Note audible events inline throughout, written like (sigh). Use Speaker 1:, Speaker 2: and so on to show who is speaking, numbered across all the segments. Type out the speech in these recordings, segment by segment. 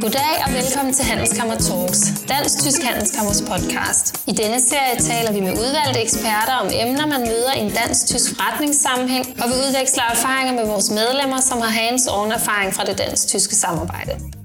Speaker 1: Goddag og velkommen til Handelskammer Talks, Dansk-Tysk Handelskammers podcast. I denne serie taler vi med udvalgte eksperter om emner, man møder i en dansk-tysk forretningssammenhæng, og vi udveksler erfaringer med vores medlemmer, som har hands-on erfaring fra det dansk-tyske samarbejde.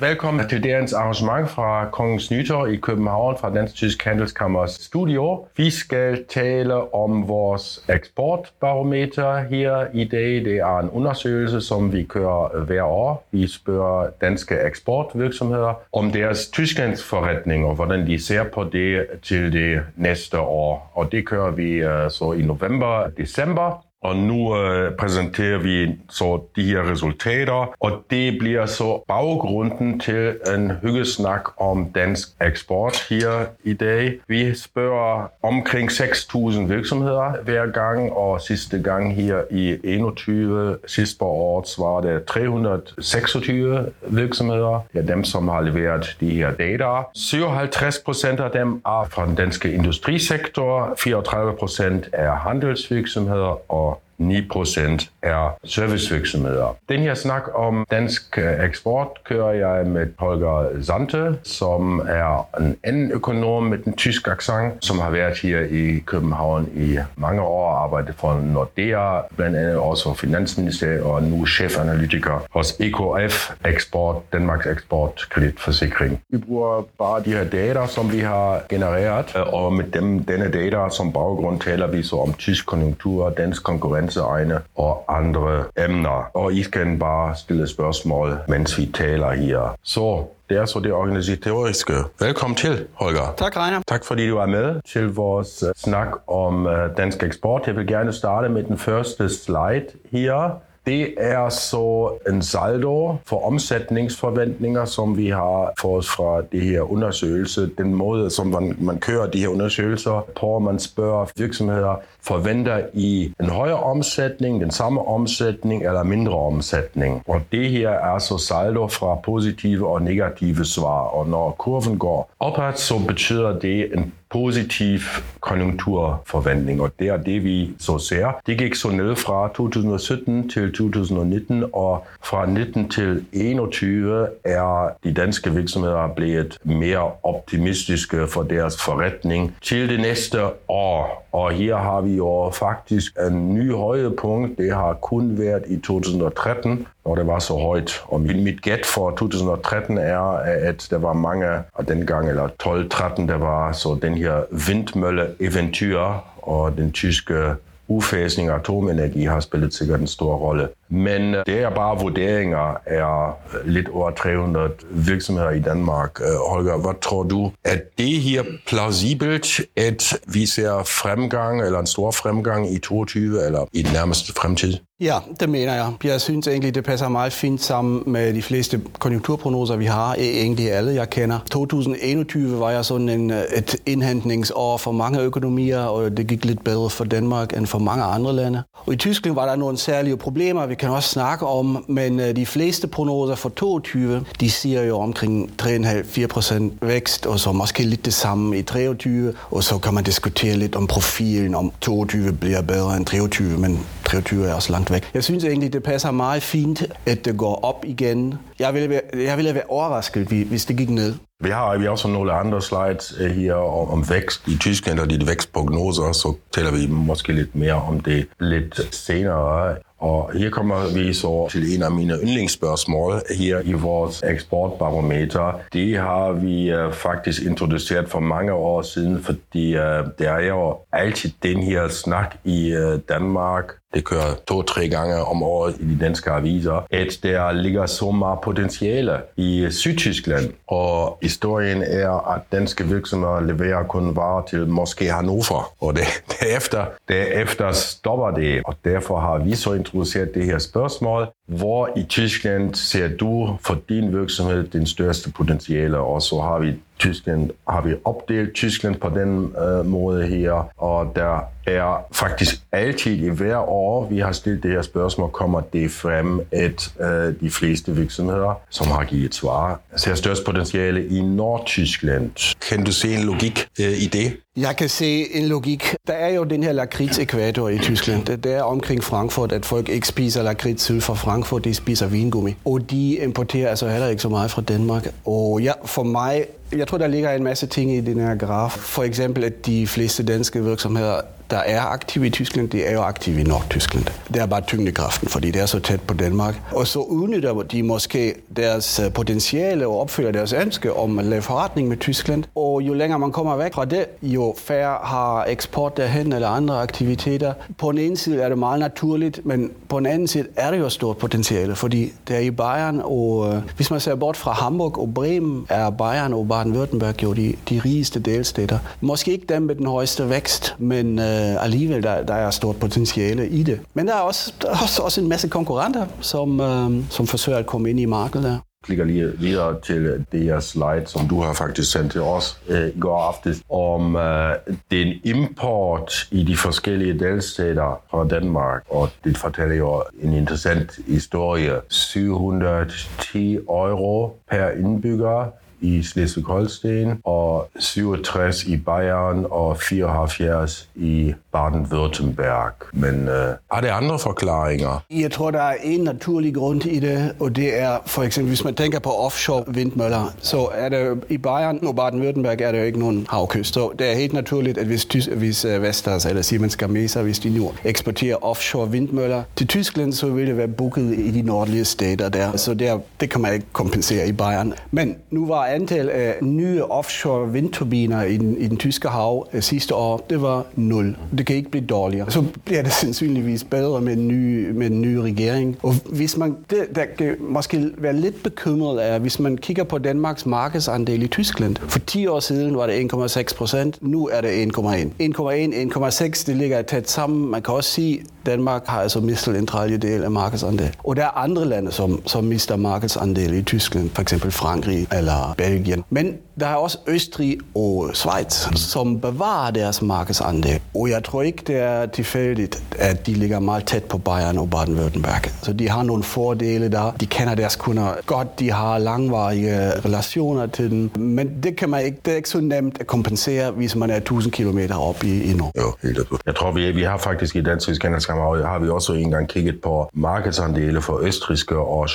Speaker 2: Velkommen til dagens arrangement fra Kongens Nytår i København fra Dansk Tysk Handelskammers studio. Vi skal tale om vores eksportbarometer her i dag. Det er en undersøgelse, som vi kører hver år. Vi spørger danske eksportvirksomheder om deres Tysklands forretning og hvordan de ser på det til det næste år. Og det kører vi øh, så i november-december nu øh, præsenterer vi så de her resultater, og det bliver så baggrunden til en hyggesnak om dansk eksport her i dag. Vi spørger omkring 6.000 virksomheder hver gang, og sidste gang her i 21, sidste på året, var det 326 virksomheder. Det er dem, som har leveret de her data. 57 procent af dem er fra den danske industrisektor, 34 procent er handelsvirksomheder, og 9% er servicevirksomheder. Den her snak om dansk øh, eksport kører jeg med Holger Sante, som er en anden økonom med den tyske accent, som har været her i København i mange år arbejdet for Nordea, blandt andet også Finansministeriet og nu chefanalytiker hos EKF Eksport, Danmarks Eksport Kreditforsikring. Vi bruger bare de her data, som vi har genereret, og med dem, denne data som baggrund taler vi så om tysk konjunktur, dansk konkurrence konkurrenceegne og andre emner. Og I kan bare stille spørgsmål, mens vi taler her. Så det er så det organisatoriske. Velkommen til, Holger.
Speaker 3: Tak, Reiner.
Speaker 2: Tak fordi du er med til vores øh, snak om øh, dansk eksport. Jeg vil gerne starte med den første slide her. Det er så en saldo for omsætningsforventninger, som vi har fået fra det her undersøgelse. Den måde, som man, man kører de her undersøgelser på, man spørger virksomheder, forventer I en højere omsætning, den samme omsætning eller mindre omsætning? Og det her er så saldo fra positive og negative svar. Og når kurven går opad, så betyder det en positiv konjunkturforventning, og det er det, vi så ser. Det gik så ned fra 2017 til 2019, og fra 19 til 21 er de danske virksomheder blevet mere optimistiske for deres forretning til det næste år. Og her har vi jo faktisk en ny højdepunkt. Det har kun været i 2013, når det var så højt. Og mit gæt for 2013 er, at der var mange af dengang, eller 12-13, der var så den her vindmølle-eventyr, og den tyske ufasning af atomenergi har spillet sikkert en stor rolle. Men øh, det er bare vurderinger af øh, lidt over 300 virksomheder i Danmark. Øh, Holger, hvad tror du? Er det her plausibelt, at vi ser fremgang, eller en stor fremgang i 22 eller i den nærmeste fremtid?
Speaker 3: Ja, det mener jeg. Jeg synes egentlig, det passer meget fint sammen med de fleste konjunkturprognoser, vi har. Egentlig alle, jeg kender. 2021 var jeg sådan en, et indhentningsår for mange økonomier, og det gik lidt bedre for Danmark end for mange andre lande. Og i Tyskland var der nogle særlige problemer, vi kan også snakke om, men øh, de fleste prognoser for 22, de siger jo omkring 3,5-4 procent vækst, og så måske lidt det samme i 23, og så kan man diskutere lidt om profilen, om 22 bliver bedre end 23, men 23 er også langt væk. Jeg synes egentlig, det passer meget fint, at det går op igen. Jeg ville være, jeg ville være overrasket, hvis det gik ned.
Speaker 2: Vi har, vi har også nogle andre slides øh, her om, om vækst i Tyskland og de vækstprognoser, så taler vi måske lidt mere om det lidt senere. Og her kommer vi så til en af mine yndlingsspørgsmål her i vores eksportbarometer. Det har vi uh, faktisk introduceret for mange år siden, fordi uh, der er jo altid den her snak i uh, Danmark, det kører to-tre gange om året i de danske aviser, at der ligger så meget potentiale i Sydtyskland. Og historien er, at danske virksomheder leverer kun varer til måske Hannover. Og det, (laughs) derefter, derefter stopper det. Og derfor har vi så introduceret det her spørgsmål. Hvor i Tyskland ser du for din virksomhed den største potentiale? Og så har vi Tyskland, har vi opdelt Tyskland på den øh, måde her, og der er faktisk altid i hver år, vi har stillet det her spørgsmål, kommer det frem, at øh, de fleste virksomheder, som har givet svar, ser størst potentiale i Nordtyskland. Kan du se en logik øh, i det?
Speaker 3: Jeg kan se en logik. Der er jo den her lakridsekvator i Tyskland. Det er omkring Frankfurt, at folk ikke spiser lakrids syd fra Frankfurt, de spiser vingummi. Og de importerer altså heller ikke så meget fra Danmark. Og ja, for mig jeg tror, der ligger en masse ting i den her graf. For eksempel, at de fleste danske virksomheder der er aktive i Tyskland, de er jo aktive i Nordtyskland. Det er bare tyngdekraften, fordi det er så tæt på Danmark. Og så udnytter de måske deres øh, potentiale og opfylder deres ønske om at lave forretning med Tyskland. Og jo længere man kommer væk fra det, jo færre har eksport derhen eller andre aktiviteter. På den ene side er det meget naturligt, men på den anden side er det jo stort potentiale, fordi det er i Bayern, og øh, hvis man ser bort fra Hamburg og Bremen, er Bayern og Baden-Württemberg jo de, de rigeste delstater. Måske ikke dem med den højeste vækst, men øh, øh, alligevel der, der er stort potentiale i det. Men der er også, der er også, også en masse konkurrenter, som, øh, som forsøger at komme ind i markedet der
Speaker 2: klikker lige videre til det her slide, som du har faktisk sendt til os øh, i går aftes, om øh, den import i de forskellige delstater fra Danmark. Og det fortæller jo en interessant historie. 710 euro per indbygger i Slesvig-Holsten og 67 i Bayern og 74 i Baden-Württemberg. Men øh, er det andre forklaringer?
Speaker 3: Jeg tror, der er en naturlig grund i det, og det er for eksempel, hvis man tænker på offshore vindmøller, så er det i Bayern og Baden-Württemberg er der jo ikke nogen havkyst. Så det er helt naturligt, at hvis, hvis øh, Vestas eller Siemens Gamesa, hvis de nu eksporterer offshore vindmøller til Tyskland, så vil det være booket i de nordlige stater der. Så der, det kan man ikke kompensere i Bayern. Men nu var antal af nye offshore vindturbiner i den, i den tyske hav øh, sidste år, det var nul. Det kan ikke blive dårligere. Så bliver det (laughs) sandsynligvis bedre med en ny, med en ny regering. Og hvis man, det, der kan måske være lidt bekymret af, hvis man kigger på Danmarks markedsandel i Tyskland. For 10 år siden var det 1,6 procent, nu er det 1,1. 1,1, 1,6, det ligger tæt sammen. Man kan også sige, at Danmark har altså mistet en tredjedel af markedsandel. Og der er andre lande, som, som mister markedsandel i Tyskland, for eksempel Frankrig eller Belgien. Men der er også Østrig og Schweiz, som bevarer deres markedsandel. Og jeg tror ikke, det er tilfældigt, at de ligger meget tæt på Bayern og Baden-Württemberg. Så de har nogle fordele der. De kender deres kunder godt. De har langvarige relationer til dem. Men det kan man ikke, det er ikke så nemt at kompensere, hvis man er 1000 km op i, i nord.
Speaker 2: Jo, helt Jeg tror, vi, vi har faktisk i Dansk Handelskammer, har vi også engang kigget på markedsandele for østriske og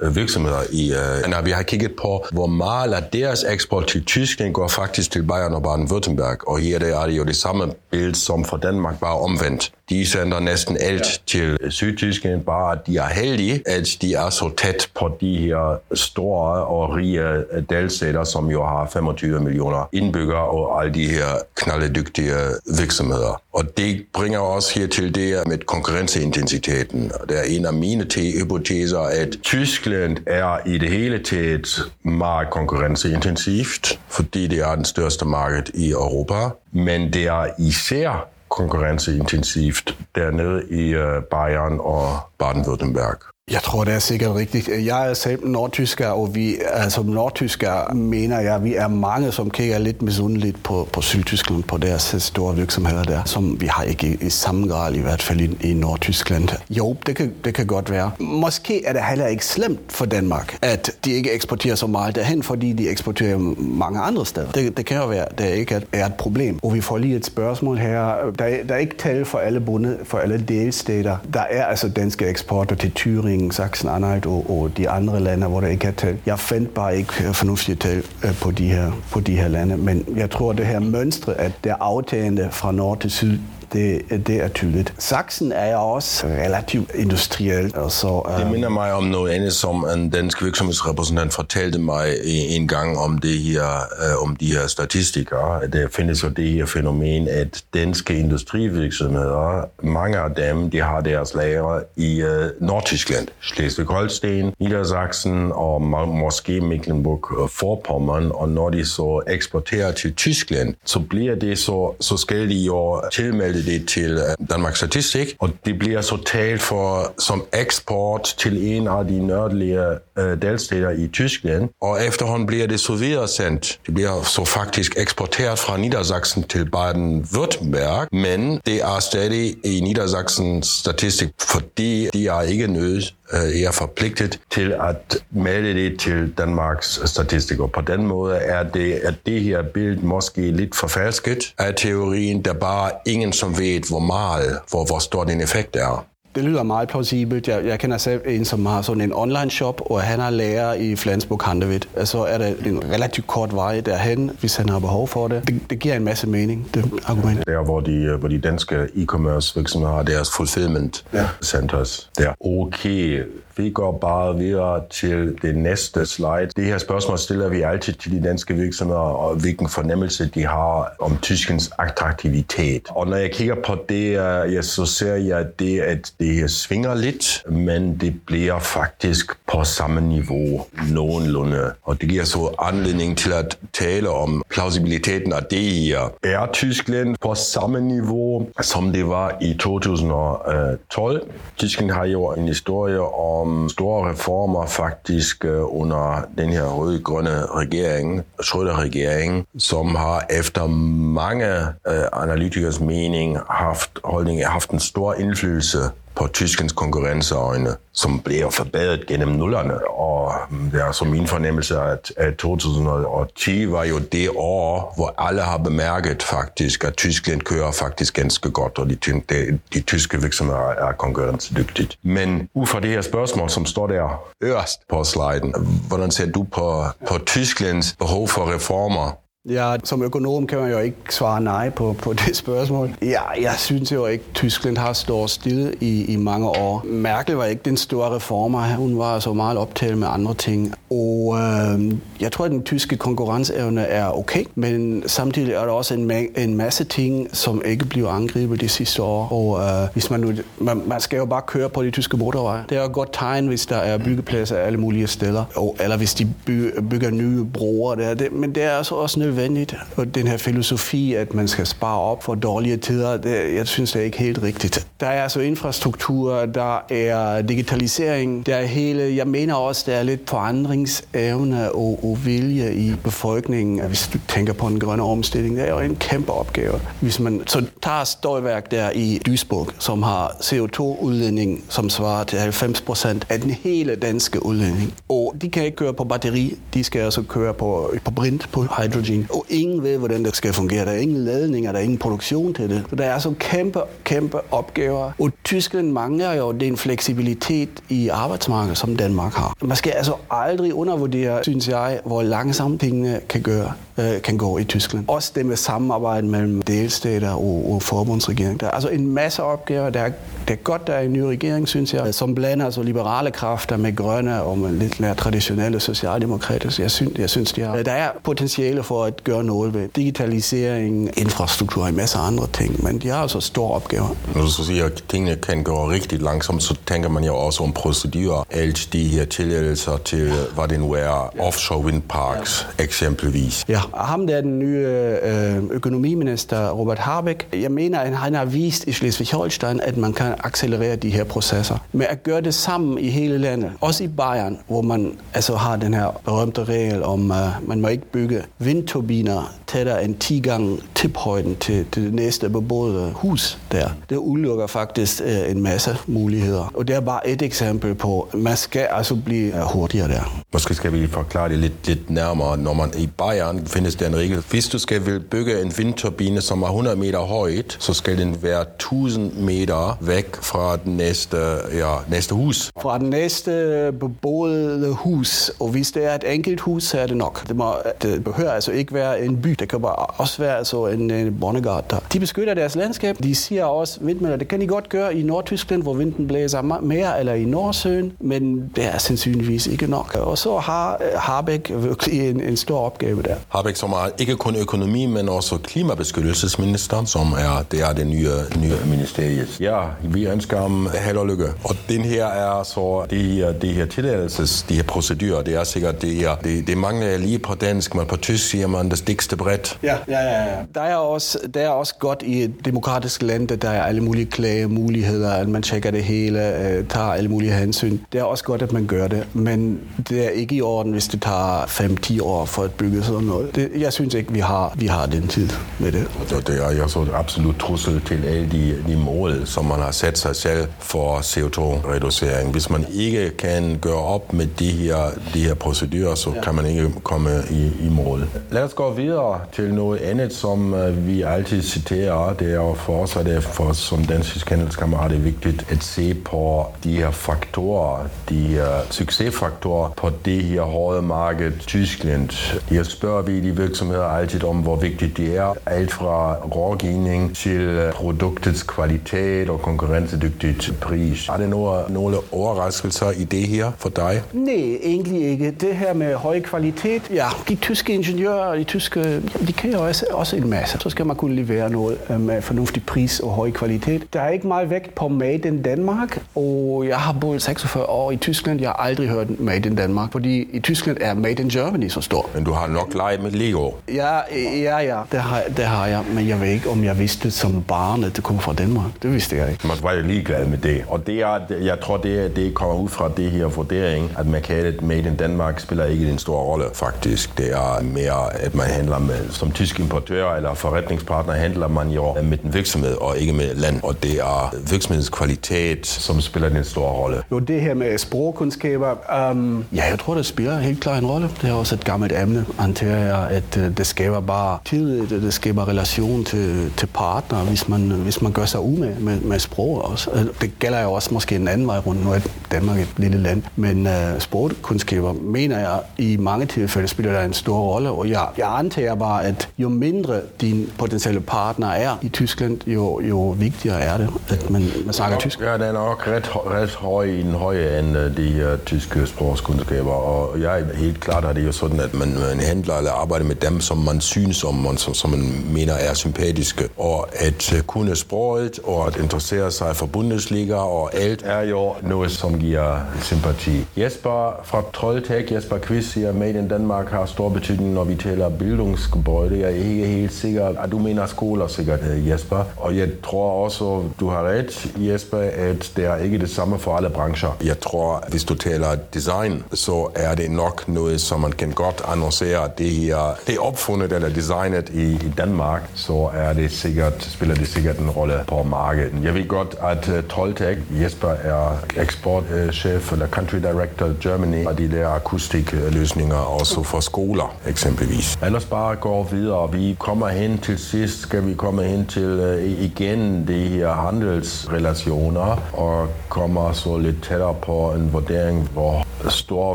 Speaker 2: øh, virksomheder. I, uh, når vi har kigget på, hvor meget at deres eksport til Tyskland går faktisk til Bayern og Baden-Württemberg. Og her er det jo det samme billede som for Danmark, bare omvendt. De sender næsten alt ja. til Sydtyskland, bare de er heldige, at de er så tæt på de her store og rige delstater, som jo har 25 millioner indbyggere og alle de her knaldedygtige virksomheder. Og det bringer os her til det med konkurrenceintensiteten. Det er en af mine hypoteser, at Tyskland er i det hele taget meget konkurrenceintensivt, fordi det er den største marked i Europa. Men det er især konkurrenceintensivt dernede i øh, Bayern og Baden-Württemberg.
Speaker 3: Jeg tror, det er sikkert rigtigt. Jeg er selv nordtysker, og vi, altså nordtysker mener jeg, vi er mange, som kigger lidt misundeligt på, på Sydtyskland, på deres store virksomheder der, som vi har ikke i, i samme grad i hvert fald i, i Nordtyskland. Jo, det kan, det kan godt være. Måske er det heller ikke slemt for Danmark, at de ikke eksporterer så meget derhen, fordi de eksporterer mange andre steder. Det, det kan jo være, det ikke er et problem. Og vi får lige et spørgsmål her. Der, der er ikke tal for alle bunde, for alle delstater. Der er altså danske eksporter til Thüringen, Thüringen, Sachsen-Anhalt og, og de andre lande, hvor der ikke er tal. Jeg fandt bare ikke øh, fornuftige tal øh, på de her, på de her lande, men jeg tror, det her mønstre, at det er aftagende fra nord til syd, det, det er tydeligt. Sachsen er jo også relativt industriel. Og så,
Speaker 2: uh... Det minder mig om noget andet, som en dansk virksomhedsrepræsentant fortalte mig en gang om det her, uh, om de her statistikker. Der findes jo det her fænomen, at danske industrivirksomheder, mange af dem, de har deres lager i uh, Nordtyskland, Schleswig-Holsten, Niedersachsen og måske Mecklenburg-Vorpommern, og når de så eksporterer til Tyskland, så bliver det så, så skal de jo tilmelde melde det til øh, Danmarks Statistik, og det bliver så talt for som eksport til en af de nørdelige øh, delstater i Tyskland, og efterhånden bliver det så videre sendt. Det bliver så faktisk eksporteret fra Niedersachsen til Baden-Württemberg, men det er stadig i Niedersachsens statistik, fordi de er ikke nødt Øh, er forpligtet til at melde det til Danmarks statistik. Og på den måde er det, at det her billede måske lidt forfalsket af teorien, der bare ingen som ved, hvor meget, hvor, hvor stor den effekt er.
Speaker 3: Det lyder meget plausibelt. Jeg, jeg kender selv en, som har sådan en online-shop, og han er lærer i Flensburg Handevidt. Altså er det en relativt kort vej derhen, hvis han har behov for det. Det, det giver en masse mening, det argument.
Speaker 2: Der, hvor de, hvor de danske e-commerce virksomheder har deres fulfillment ja. centers. Der. Okay, vi går bare videre til det næste slide. Det her spørgsmål stiller vi altid til de danske virksomheder, og hvilken fornemmelse de har om tyskens attraktivitet. Og når jeg kigger på det, ja, så ser jeg det, at det svinger lidt, men det bliver faktisk på samme niveau nogenlunde. Og det giver så anledning til at tale om plausibiliteten af det her. Er Tyskland på samme niveau, som det var i 2012? Tyskland har jo en historie om store reformer faktisk øh, under den her røde-grønne regering, Schröder-regering, som har efter mange øh, analytikers mening haft, holdning, haft en stor indflydelse på tyskens konkurrenceøjne, som blev forbedret gennem nullerne. Og det er så min fornemmelse, at, at 2010 var jo det år, hvor alle har bemærket faktisk, at Tyskland kører faktisk ganske godt, og de, de, de tyske virksomheder er konkurrencedygtige. Men ud fra det her spørgsmål, som står der øverst på sliden, hvordan ser du på, på Tysklands behov for reformer
Speaker 3: Ja, som økonom kan man jo ikke svare nej på, på det spørgsmål. Ja, jeg synes jo ikke, at Tyskland har stået stille i, i mange år. Merkel var ikke den store reformer. Hun var så meget optaget med andre ting. Og øh, jeg tror, at den tyske konkurrenceevne er okay, men samtidig er der også en, ma- en masse ting, som ikke bliver angrebet de sidste år. Og øh, hvis man, nu, man, man skal jo bare køre på de tyske motorveje. Det er jo et godt tegn, hvis der er byggepladser alle mulige steder, og, eller hvis de by, bygger nye broer. Der. Det, men det er altså også nødvendigt nødvendigt. Og den her filosofi, at man skal spare op for dårlige tider, det, jeg synes, det er ikke helt rigtigt. Der er altså infrastruktur, der er digitalisering, der er hele, jeg mener også, der er lidt forandringsevne og, og vilje i befolkningen. Hvis du tænker på en grønne omstilling, det er jo en kæmpe opgave. Hvis man så tager støjværk der i Duisburg, som har CO2-udledning, som svarer til 90 procent af den hele danske udledning. Og de kan ikke køre på batteri, de skal altså køre på, på brint, på hydrogen og ingen ved, hvordan det skal fungere. Der er ingen ledninger, der er ingen produktion til det. Så der er så kæmpe, kæmpe opgaver. Og Tyskland mangler jo den fleksibilitet i arbejdsmarkedet, som Danmark har. Man skal altså aldrig undervurdere, synes jeg, hvor langsomt tingene kan gøre øh, kan gå i Tyskland. Også det med samarbejde mellem delstater og, og forbundsregering. Der er altså en masse opgaver. Der er, det er godt, der er en ny regering, synes jeg, som blander altså liberale kræfter med grønne og med lidt mere traditionelle socialdemokrater. Jeg synes, jeg synes de har, der er potentiale for at gøre noget ved digitalisering, infrastruktur og en masse andre ting, men de har altså store opgaver.
Speaker 2: Når du så siger, at tingene kan gå rigtig langsomt, så tænker man jo også om procedurer. Alt de her tilladelser til, hvad det nu er, offshore windparks ja. eksempelvis.
Speaker 3: Ja, ham der den nye øh, økonomiminister, Robert Habeck, jeg mener, at han har vist i Schleswig-Holstein, at man kan accelerere de her processer. Men at gøre det sammen i hele landet, også i Bayern, hvor man altså har den her berømte regel om, at man må ikke bygge vindturbiner tættere end 10 gange tiphøjden til, til det næste beboede hus der. Det udelukker faktisk øh, en masse muligheder. Og det er bare et eksempel på, at man skal altså blive hurtigere der.
Speaker 2: Måske skal vi forklare det lidt, lidt nærmere. Når man i Bayern findes der en regel. Hvis du skal vil bygge en vindturbine, som er 100 meter højt, så skal den være 1000 meter væk fra den næste, ja, næste hus.
Speaker 3: Fra den næste beboede hus. Og hvis det er et enkelt hus, så er det nok. Det, må, det behøver altså ikke være en by. Det kan bare også være altså en, en bondegard. De beskytter deres landskab. De siger også, vindmøller, det kan de godt gøre i Nordtyskland, hvor vinden blæser mere, eller i Nordsøen, men det er sandsynligvis ikke nok. Og så har Harbeck virkelig en, en stor opgave der.
Speaker 2: Habeck, som er ikke kun økonomi, men også klimabeskyttelsesminister, som er, det er det nye, nye ministeriet. Ja, vi ønsker ham held og lykke. Og den her er så, det her, det her tilladelses, de her procedurer, det er sikkert, det er, det, det mangler lige på dansk, men på tysk siger man det stikste bredt.
Speaker 3: Ja, ja, ja. ja. Der, er også, der er også godt i et demokratisk land, der er alle mulige klagemuligheder, at man tjekker det hele, øh, tager alle mulige hensyn. Det er også godt, at man gør det, men det er ikke i orden, hvis det tager 5-10 år for at bygge sådan noget. Det, jeg synes ikke, vi har, vi har den tid med det.
Speaker 2: Og det er jo så absolut trussel til alle de, de mål, som man har sat sig selv for CO2-reducering. Hvis man ikke kan gøre op med de her, de her procedurer, så ja. kan man ikke komme i, i mål. Lad os gå videre til noget andet, som øh, vi altid citerer. Det er jo for os, at det er for os som dansk handelskammerat er vigtigt at se på de her faktorer, de her succesfaktorer på det her hårde marked, Tyskland. Her spørger vi de virksomheder altid om, hvor vigtigt det er. Alt fra rådgivning til produktets kvalitet og konkurrencedygtigt pris. Er det nogle, nogle overraskelser i det her for dig?
Speaker 3: Nej, egentlig ikke. Det her med høj kvalitet, ja, de tyske ingeniører, de tyske, de kan jo også, også en masse. Så skal man kunne levere noget øh, med fornuftig pris og høj kvalitet. Der er ikke meget vægt på Made in Danmark, og jeg har boet 46 år i Tyskland. Jeg har aldrig hørt Made in Danmark, fordi i Tyskland er Made in Germany så stor.
Speaker 2: Men du har nok leget med Lego.
Speaker 3: Ja, ja, ja, det har, det har jeg. Men jeg ved ikke, om jeg vidste som barn, at det kom fra Danmark. Det vidste jeg ikke.
Speaker 2: Man var jo ligeglad med det. Og det er, jeg tror, det, det kommer ud fra det her vurdering, at markedet Made in Danmark spiller ikke en stor rolle, faktisk. Det er mere, at man handler med, som tysk importør eller forretningspartner, handler man jo med den virksomhed og ikke med land. Og det er virksomhedens kvalitet, som spiller en stor rolle.
Speaker 3: Jo, det her med sprogkundskaber, um, ja, jeg tror, det spiller helt klart en rolle. Det er også et gammelt emne, antager jeg, at uh, det skaber bare tillid, det skaber relation til, til partner, hvis man, hvis man gør sig umage med, med sprog også. Altså, det gælder jo også måske en anden vej rundt. Nu er Danmark et lille land. Men uh, sprogkundskaber, mener jeg, i mange tilfælde spiller der en stor rolle. Og jeg, jeg antager bare, at jo mindre din potentielle partner er i Tyskland, jo, jo vigtigere er det, at man, man snakker tysk.
Speaker 2: Ja, den er nok ret, ret høj i den høje end de uh, tyske sprogkundskaber. Og jeg er helt klart, at det er jo sådan, at man, man handler eller arbejde med dem, som man synes om, man, som, som man mener er sympatiske. Og at øh, kunne sproget og at interessere sig for Bundesliga og alt er jo noget, som giver sympati. Jesper fra Trolltech, Jesper Quiz siger, Made in Danmark har stor betydning, når vi taler bildungsgebøjde. Jeg er ikke helt sikker, at du mener skoler sikkert, øh, Jesper. Og jeg tror også, du har ret, Jesper, at det er ikke det samme for alle brancher. Jeg tror, hvis du taler design, så er det nok noget, som man kan godt annoncere. Det her, det opfundet eller designet i, i Danmark, så er det sikkert, spiller det sikkert en rolle på markedet. Jeg ved godt, at uh, Toltec, Jesper er eksportchef eller country director Germany, og de der akustikløsninger også for skoler eksempelvis. Ellers bare går videre. Vi kommer hen til sidst, skal vi komme hen til uh, igen de her handelsrelationer og kommer så lidt tættere på en vurdering, hvor stor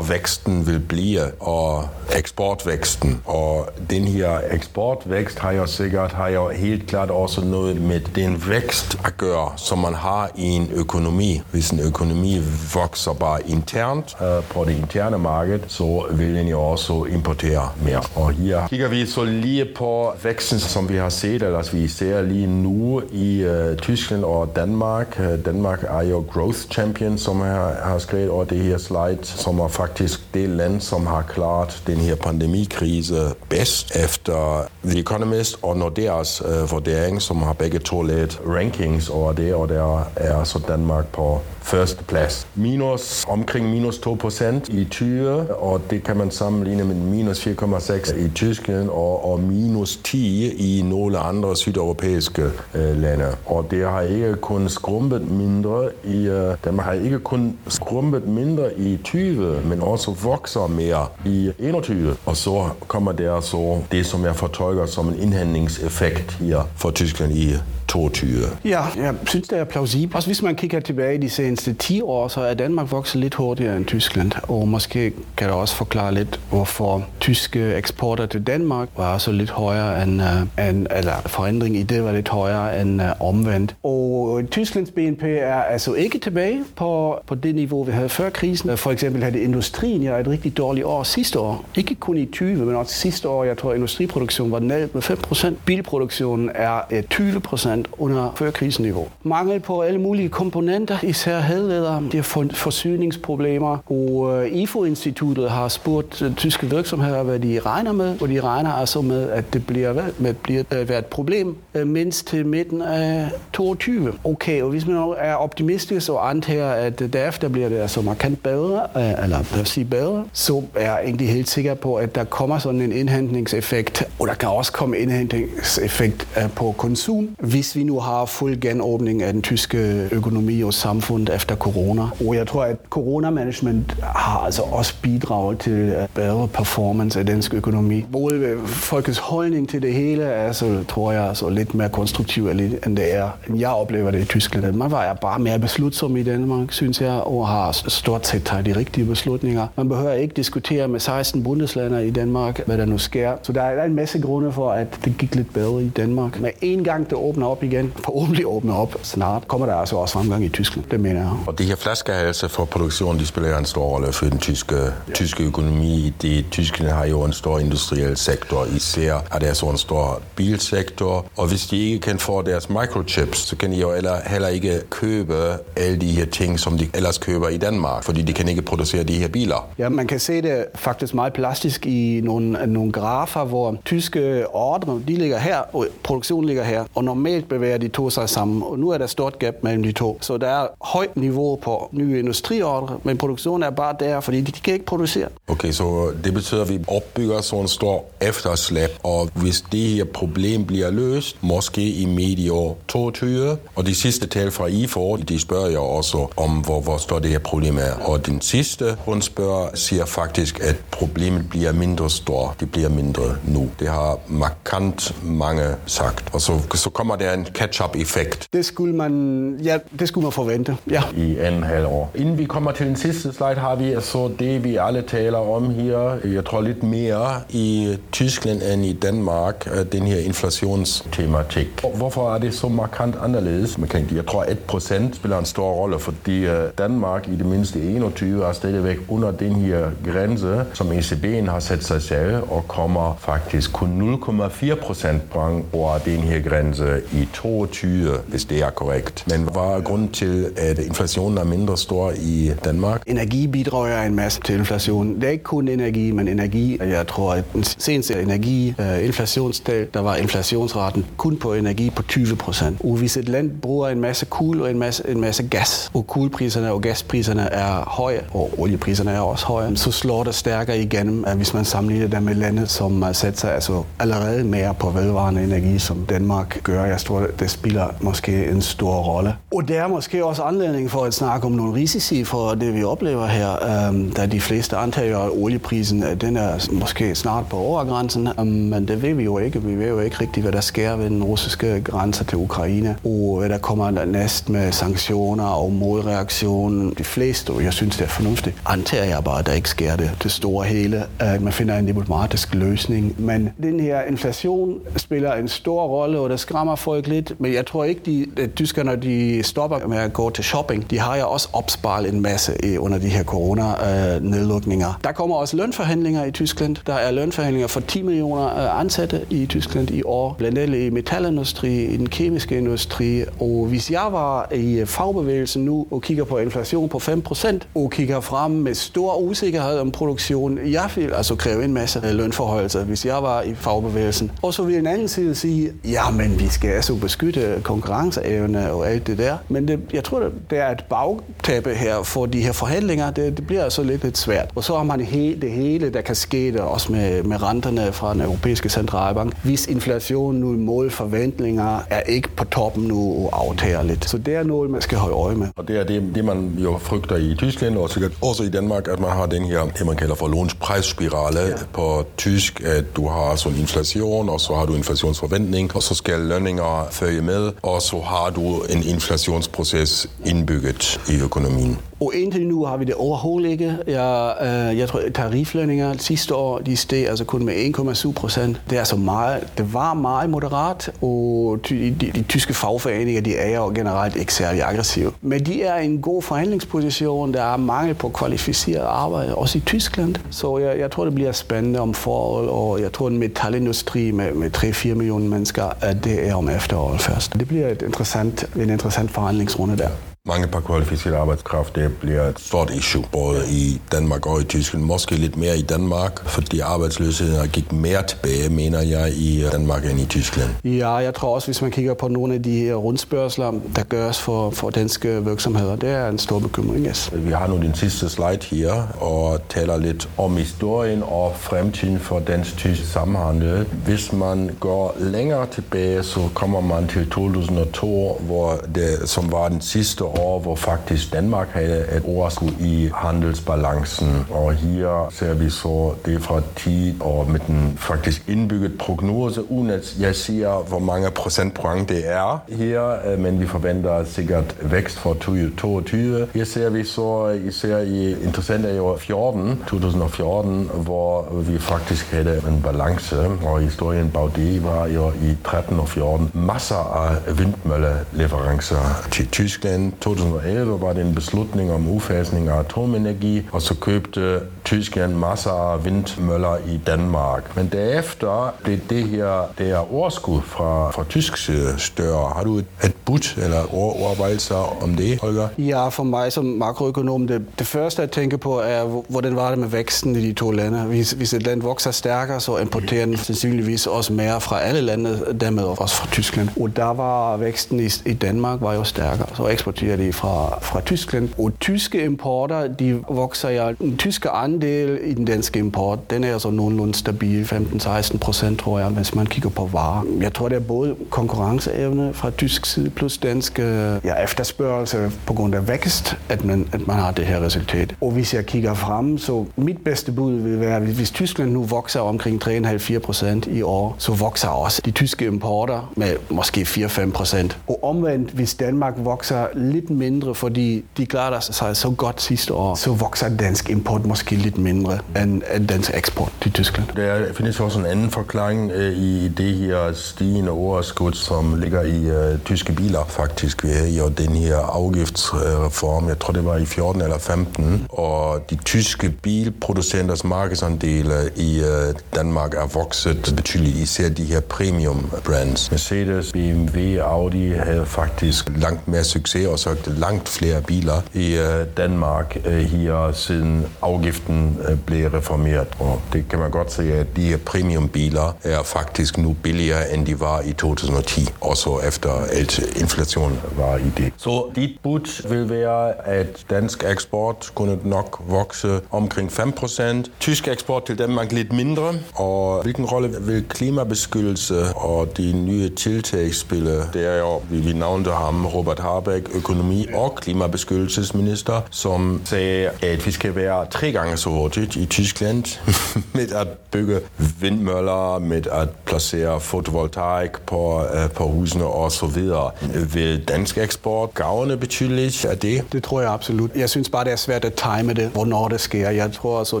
Speaker 2: væksten vil blive, og eksportvæksten. Og den her eksportvækst har jo sikkert har jo helt klart også noget med den vækst at gøre, som man har i en økonomi. Hvis en økonomi vokser bare internt øh, på det interne marked, så vil den jo også importere mere. Og her kigger vi så lige på væksten, som vi har set, eller vi ser lige nu i øh, Tyskland og Danmark. Øh, Danmark er jo growth champion, som jeg har skrevet over det her slide, som er faktisk det land, som har klaret den her pandemikrise bedst efter The Economist og Nordeas øh, vurdering, som har begge to lavet rankings over det, og der er så Danmark på første plads. Minus, omkring minus 2 procent i Tyre, og det kan man sammenligne med minus 4,6 i Tyskland og, og minus 10 i nogle andre sydeuropæiske øh, lande. Og det har ikke kun skrumpet mindre i, øh, Danmark har ikke kun skrumpet mindre i 20, men også vokser mere i 21. Og så kommer der så det, som jeg fortolker som en indhandlingseffekt her for Tyskland i
Speaker 4: 22?
Speaker 3: Ja, jeg synes, det er plausibelt. Også hvis man kigger tilbage i de seneste 10 år, så er Danmark vokset lidt hurtigere end Tyskland. Og måske kan det også forklare lidt, hvorfor tyske eksporter til Danmark var så lidt højere end, uh, end eller forandring i det var lidt højere end uh, omvendt. Og Tysklands BNP er altså ikke tilbage på, på det niveau, vi havde før krisen. For eksempel havde industrien ja, et rigtig dårligt år sidste år. Ikke kun i 20, men også sidste år. Jeg tror, at industriproduktionen var ned med 5 procent. Bilproduktionen er øh, 20 procent under førkrisenniveau. Mangel på alle mulige komponenter, især hadleder, De har fået forsyningsproblemer. Og øh, IFO-instituttet har spurgt øh, tyske virksomheder, hvad de regner med. Og de regner altså med, at det bliver, med, bliver øh, være et problem mindst til midten af 22. Okay, og hvis man er optimistisk og antager, at derefter bliver det altså markant bedre, eller lad os sige bedre, så er jeg egentlig helt sikker på, at der kommer sådan en indhentningseffekt, og der kan også komme indhentningseffekt på konsum, hvis vi nu har fuld genåbning af den tyske økonomi og samfund efter corona. Og jeg tror, at coronamanagement har altså også bidraget til øh, bedre performance af dansk økonomi. Både folkets holdning til det hele er, så tror jeg, så lidt mere konstruktiv end det er, jeg oplever det i Tyskland. Man var bare mere beslutsom i Danmark, synes jeg, og har stort set taget de rigtige beslutninger. Man behøver ikke diskutere med 16 bundeslander i Danmark, hvad der nu sker. Så der er en masse grunde for, at det gik lidt bedre i Danmark. Men en gang det åbner op igen, forhåbentlig åbner op snart, kommer der altså også fremgang i Tyskland. Det mener jeg.
Speaker 4: Og de her flaskehalse for produktion, de spiller en stor rolle for den tyske, ja. tyske økonomi. De, Tyskland har jo en stor industriel sektor. Især er der så en stor bilsektor. Og hvis de ikke kan få deres microchips, så kan de jo heller ikke købe alle de her ting, som de ellers køber i Danmark, fordi de kan ikke producere de her biler.
Speaker 3: Ja, man kan se det faktisk meget plastisk i nogle, nogle grafer, hvor tyske ordre, de ligger her, og produktionen ligger her, og normalt bevæger de to sig sammen, og nu er der stort gap mellem de to. Så der er højt niveau på nye industriordre, men produktionen er bare der, fordi de, kan ikke producere.
Speaker 4: Okay, så det betyder, at vi opbygger sådan en stor efterslæb, og hvis det her problem bliver løst, måske i medieår 22, og de sidste tal fra IFO, de spørger jeg også om, hvor, hvor står det her problem er. Og den sidste rundspørg siger faktisk, at problemet bliver mindre stort. Det bliver mindre nu. Det har markant mange sagt. Og så, så kommer der en catch-up-effekt.
Speaker 3: Det skulle man, ja, det skulle man forvente. Ja.
Speaker 2: I anden halvår. Inden vi kommer til den sidste slide, har vi så det, vi alle taler om her. Jeg tror lidt mere i Tyskland end i Danmark, den her inflationstematik. Hvorfor er det så markant anderledes? Jeg tror, at 1% spiller en stor rolle, fordi Danmark i det mindste 21 er stadigvæk under den her grænse, som ECB'en har sat sig selv, og kommer faktisk kun 0,4 procent brang over den her grænse i 22, hvis det er korrekt. Men hvad er grunden til, at inflationen er mindre stor i Danmark?
Speaker 3: Energi bidrager en masse til inflationen. Det er ikke kun energi, men energi. Jeg tror, at den seneste energi, uh, inflationstal, der var inflationsraten kun på energi på 20 procent. Og hvis et land bruger en masse kul og en masse, en masse gas, og kulpriserne og gaspriserne er høje, og oliepriserne er også høje, så slår det stærkere igennem, at hvis man sammenligner det med lande, som sætter sig altså allerede mere på vedvarende energi, som Danmark gør. Jeg tror, det spiller måske en stor rolle. Og det er måske også anledning for at snakke om nogle risici for det, vi oplever her, øhm, da de fleste antager, at olieprisen øh, den er måske snart på overgrænsen, øhm, men det ved vi jo ikke. Vi ved jo ikke rigtigt, hvad der sker ved den russiske grænse til Ukraine, og hvad der kommer næst med sanktioner og modreaktionen. De fleste, og jeg synes, det er fornuftigt, antager jeg bare, at der ikke sker det, det store hele, at man finder en diplomatisk løsning. Men den her inflation spiller en stor rolle, og det skræmmer folk lidt. Men jeg tror ikke, de, at tyskerne de stopper med at gå til shopping. De har jo også opsparet en masse øh, under de her corona-nedlukninger. Øh, der kommer også lønforhandlinger i Tyskland. Der er lønforhandlinger for 10 millioner øh, ansatte i Tyskland i år. Blandt andet i metalindustri, i den kemiske industri. Og hvis jeg var i fagbevægelsen nu og kigger på inflation på 5%, og kigger frem med stor usikkerhed om produktion, jeg vil altså kræve en masse lønforhøjelser, hvis jeg var i fagbevægelsen. Og så vil en anden side sige, ja, men vi skal altså beskytte konkurrenceevne og alt det der. Men det, jeg tror, det er et bagtæppe her for de her forhandlinger. Det, det bliver altså lidt, lidt svært. Og så har man he, det hele, der kan ske der, også med, med renterne fra den europæiske centralbank. Hvis inflationen nu mål forventninger er ikke på toppen nu og aftager lidt. Så det er noget, man skal holde øje med.
Speaker 2: Og det er det, det man jo frygter i Tyskland og sikkert også i Danmark, at man har den her, det man kalder for lånsprejsspirale ja. på tysk, at du har sådan inflation, og så har du inflationsforventning, og så skal lønninger følge med, og så har du en inflationsproces indbygget i økonomien.
Speaker 3: Og indtil nu har vi det overhovedet ikke. Jeg, øh, jeg tror, tariflønninger sidste år, de steg altså kun med 1,7 procent. Det er så meget, det var meget moderat, og de, de, de tyske fagforeninger, de er jo generelt ikke særlig aggressive. Men de er i en god forhandlingsposition. Der er mangel på kvalificeret arbejde, også i Tyskland. Så jeg, jeg tror, det bliver spændende om foråret, og jeg tror, en metalindustri med, med 3-4 millioner mennesker, at det er om efteråret først. Det bliver et interessant, en interessant forhandlingsrunde der.
Speaker 2: Mange på kvalificeret arbejdskraft, det bliver et stort issue, både i Danmark og i Tyskland. Måske lidt mere i Danmark, fordi arbejdsløsheden gik mere tilbage, mener jeg, i Danmark end i Tyskland.
Speaker 3: Ja, jeg tror også, hvis man kigger på nogle af de her rundspørgsler, der gøres for, for danske virksomheder, det er en stor bekymring, yes.
Speaker 2: Vi har nu den sidste slide her, og taler lidt om historien og fremtiden for dansk-tysk samhandel. Hvis man går længere tilbage, så kommer man til 2002, hvor det, som var den sidste år, hvor faktisk Danmark havde et overskud i handelsbalancen. Og her ser vi så det fra 10 år med den faktisk indbygget prognose, uden at jeg siger, hvor mange procentpoint det er her, øh, men vi forventer sikkert vækst for 2022. Her ser vi så øh, især i interessant er jo 14, 2014, hvor vi faktisk havde en balance, og historien bag det var jo i 13 og 14 masser af vindmølleleverancer til Tyskland, 2011 var det en beslutning om udfasning af atomenergi, og så købte Tyskland masser af vindmøller i Danmark. Men derefter blev det her det her overskud fra, fra tysk side større. Har du et, et bud eller overvejelser om det, Holger?
Speaker 3: Ja, for mig som makroøkonom, det, det første jeg tænker på er, hvordan var det med væksten i de to lande? Hvis, hvis et land vokser stærkere, så importerer den sandsynligvis også mere fra alle lande, dermed også fra Tyskland. Og der var væksten i, i Danmark var jo stærkere, så eksporterer de fra, fra Tyskland. Og tyske importer, de vokser ja. Den tyske andel i den danske import, den er så nogenlunde stabil, 15-16 procent, tror jeg, hvis man kigger på varer. Jeg tror, det er både konkurrenceevne fra tysk side plus dansk øh, ja, efterspørgelse på grund af vækst, at man, at man har det her resultat. Og hvis jeg kigger frem, så mit bedste bud vil være, hvis Tyskland nu vokser omkring 3,5-4 procent i år, så vokser også de tyske importer med måske 4-5 procent. Og omvendt, hvis Danmark vokser lidt mindre, fordi de klarer sig så godt sidste år, så vokser dansk import måske lidt mindre end, end dansk eksport til Tyskland.
Speaker 2: Der findes også en anden forklaring øh, i det her stigende overskud, som ligger i øh, tyske biler faktisk. Vi havde jo den her afgiftsreform, jeg tror det var i 14 eller 15, og de tyske bilproducenters markedsandele øh, i øh, Danmark er vokset betydeligt, især de her premium brands. Mercedes, BMW, Audi havde faktisk langt mere succes og solgte langt flere biler i øh, Danmark øh, her siden afgiften øh, blev reformeret. Og det kan man godt se, at de her premiumbiler er faktisk nu billigere, end de var i 2010, også efter at inflationen var i det. Så dit bud vil være, at dansk eksport kunne nok vokse omkring 5%, Tysk eksport til Danmark lidt mindre. Og hvilken rolle vil klimabeskyttelse og de nye tiltag spille? Det er jo, vi, vi navnte ham, Robert Habeck, økonomi- og klimabeskyttelsesminister, som sagde, at vi skal være tre gange så hurtigt i Tyskland (laughs) med at bygge vindmøller, med at placere fotovoltaik på, uh, på husene og så videre. Vil dansk eksport gavne betydeligt af det?
Speaker 3: Det tror jeg absolut. Jeg synes bare, det er svært at time det, hvornår det sker. Jeg tror altså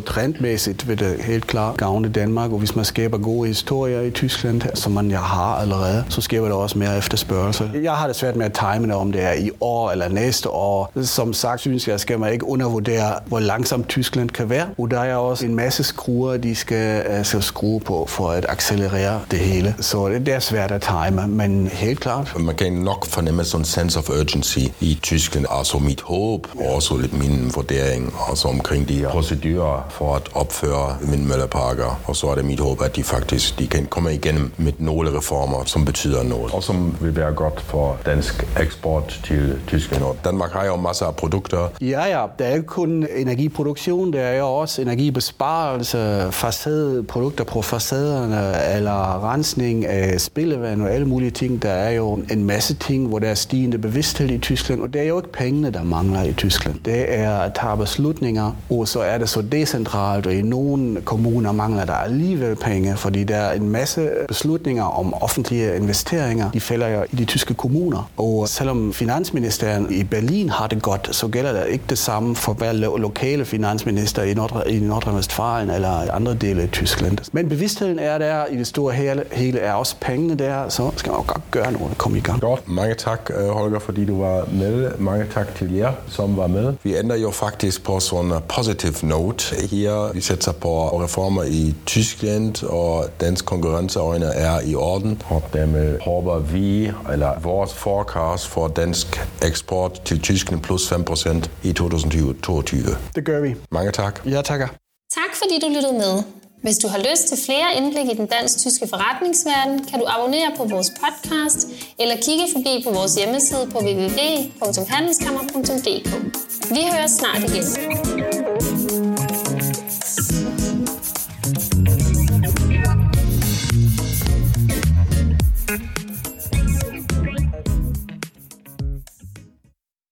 Speaker 3: trendmæssigt vil det helt klart gavne Danmark, og hvis man skaber gode historier i Tyskland, som man ja har allerede, så skaber der også mere efterspørgsel. Jeg har det svært med at time det, om det er i år år eller næste år. Som sagt synes jeg, skal man ikke undervurdere, hvor langsomt Tyskland kan være. Og der er også en masse skruer, de skal altså, skrue på for at accelerere det hele. Så det er svært at time, men helt klart.
Speaker 4: Man kan nok fornemme sådan en sense of urgency i Tyskland. Altså mit håb, og også lidt min vurdering, altså omkring de her procedurer for at opføre vindmølleparker. Og så er det mit håb, at de faktisk de kan komme igennem med nogle reformer, som betyder noget.
Speaker 2: Og som vil være godt for dansk eksport til Tyskland. Og
Speaker 4: Danmark har jo masser af produkter.
Speaker 3: Ja, ja. Der er ikke kun energiproduktion, der er jo også energibesparelse, facadeprodukter på facaderne, eller rensning af spildevand og alle mulige ting. Der er jo en masse ting, hvor der er stigende bevidsthed i Tyskland, og det er jo ikke pengene, der mangler i Tyskland. Det er at tage beslutninger, og så er det så decentralt, og i nogle kommuner mangler der alligevel penge, fordi der er en masse beslutninger om offentlige investeringer, de falder jo i de tyske kommuner. Og selvom finansministeren i Berlin har det godt, så gælder det ikke det samme for hver lokale finansminister i, Nordre, i Nordrhein-Westfalen eller andre dele af Tyskland. Men bevidstheden er der i det store hele, hele er også pengene der, så skal man jo godt gøre noget og komme i gang.
Speaker 2: Godt. Mange tak, øh, Holger, fordi du var med. Mange tak til jer, som var med.
Speaker 4: Vi ender jo faktisk på sådan en positive note her. Vi sætter på reformer i Tyskland, og dansk konkurrenceøjne er i orden.
Speaker 2: Og dermed håber vi, eller vores forecast for dansk eksport til Tyskland plus 5% i 2022.
Speaker 3: Det gør vi.
Speaker 4: Mange tak.
Speaker 3: Ja, takker.
Speaker 1: Tak fordi du lyttede med. Hvis du har lyst til flere indblik i den dansk-tyske forretningsverden, kan du abonnere på vores podcast eller kigge forbi på vores hjemmeside på www.handelskammer.dk. Vi høres snart igen.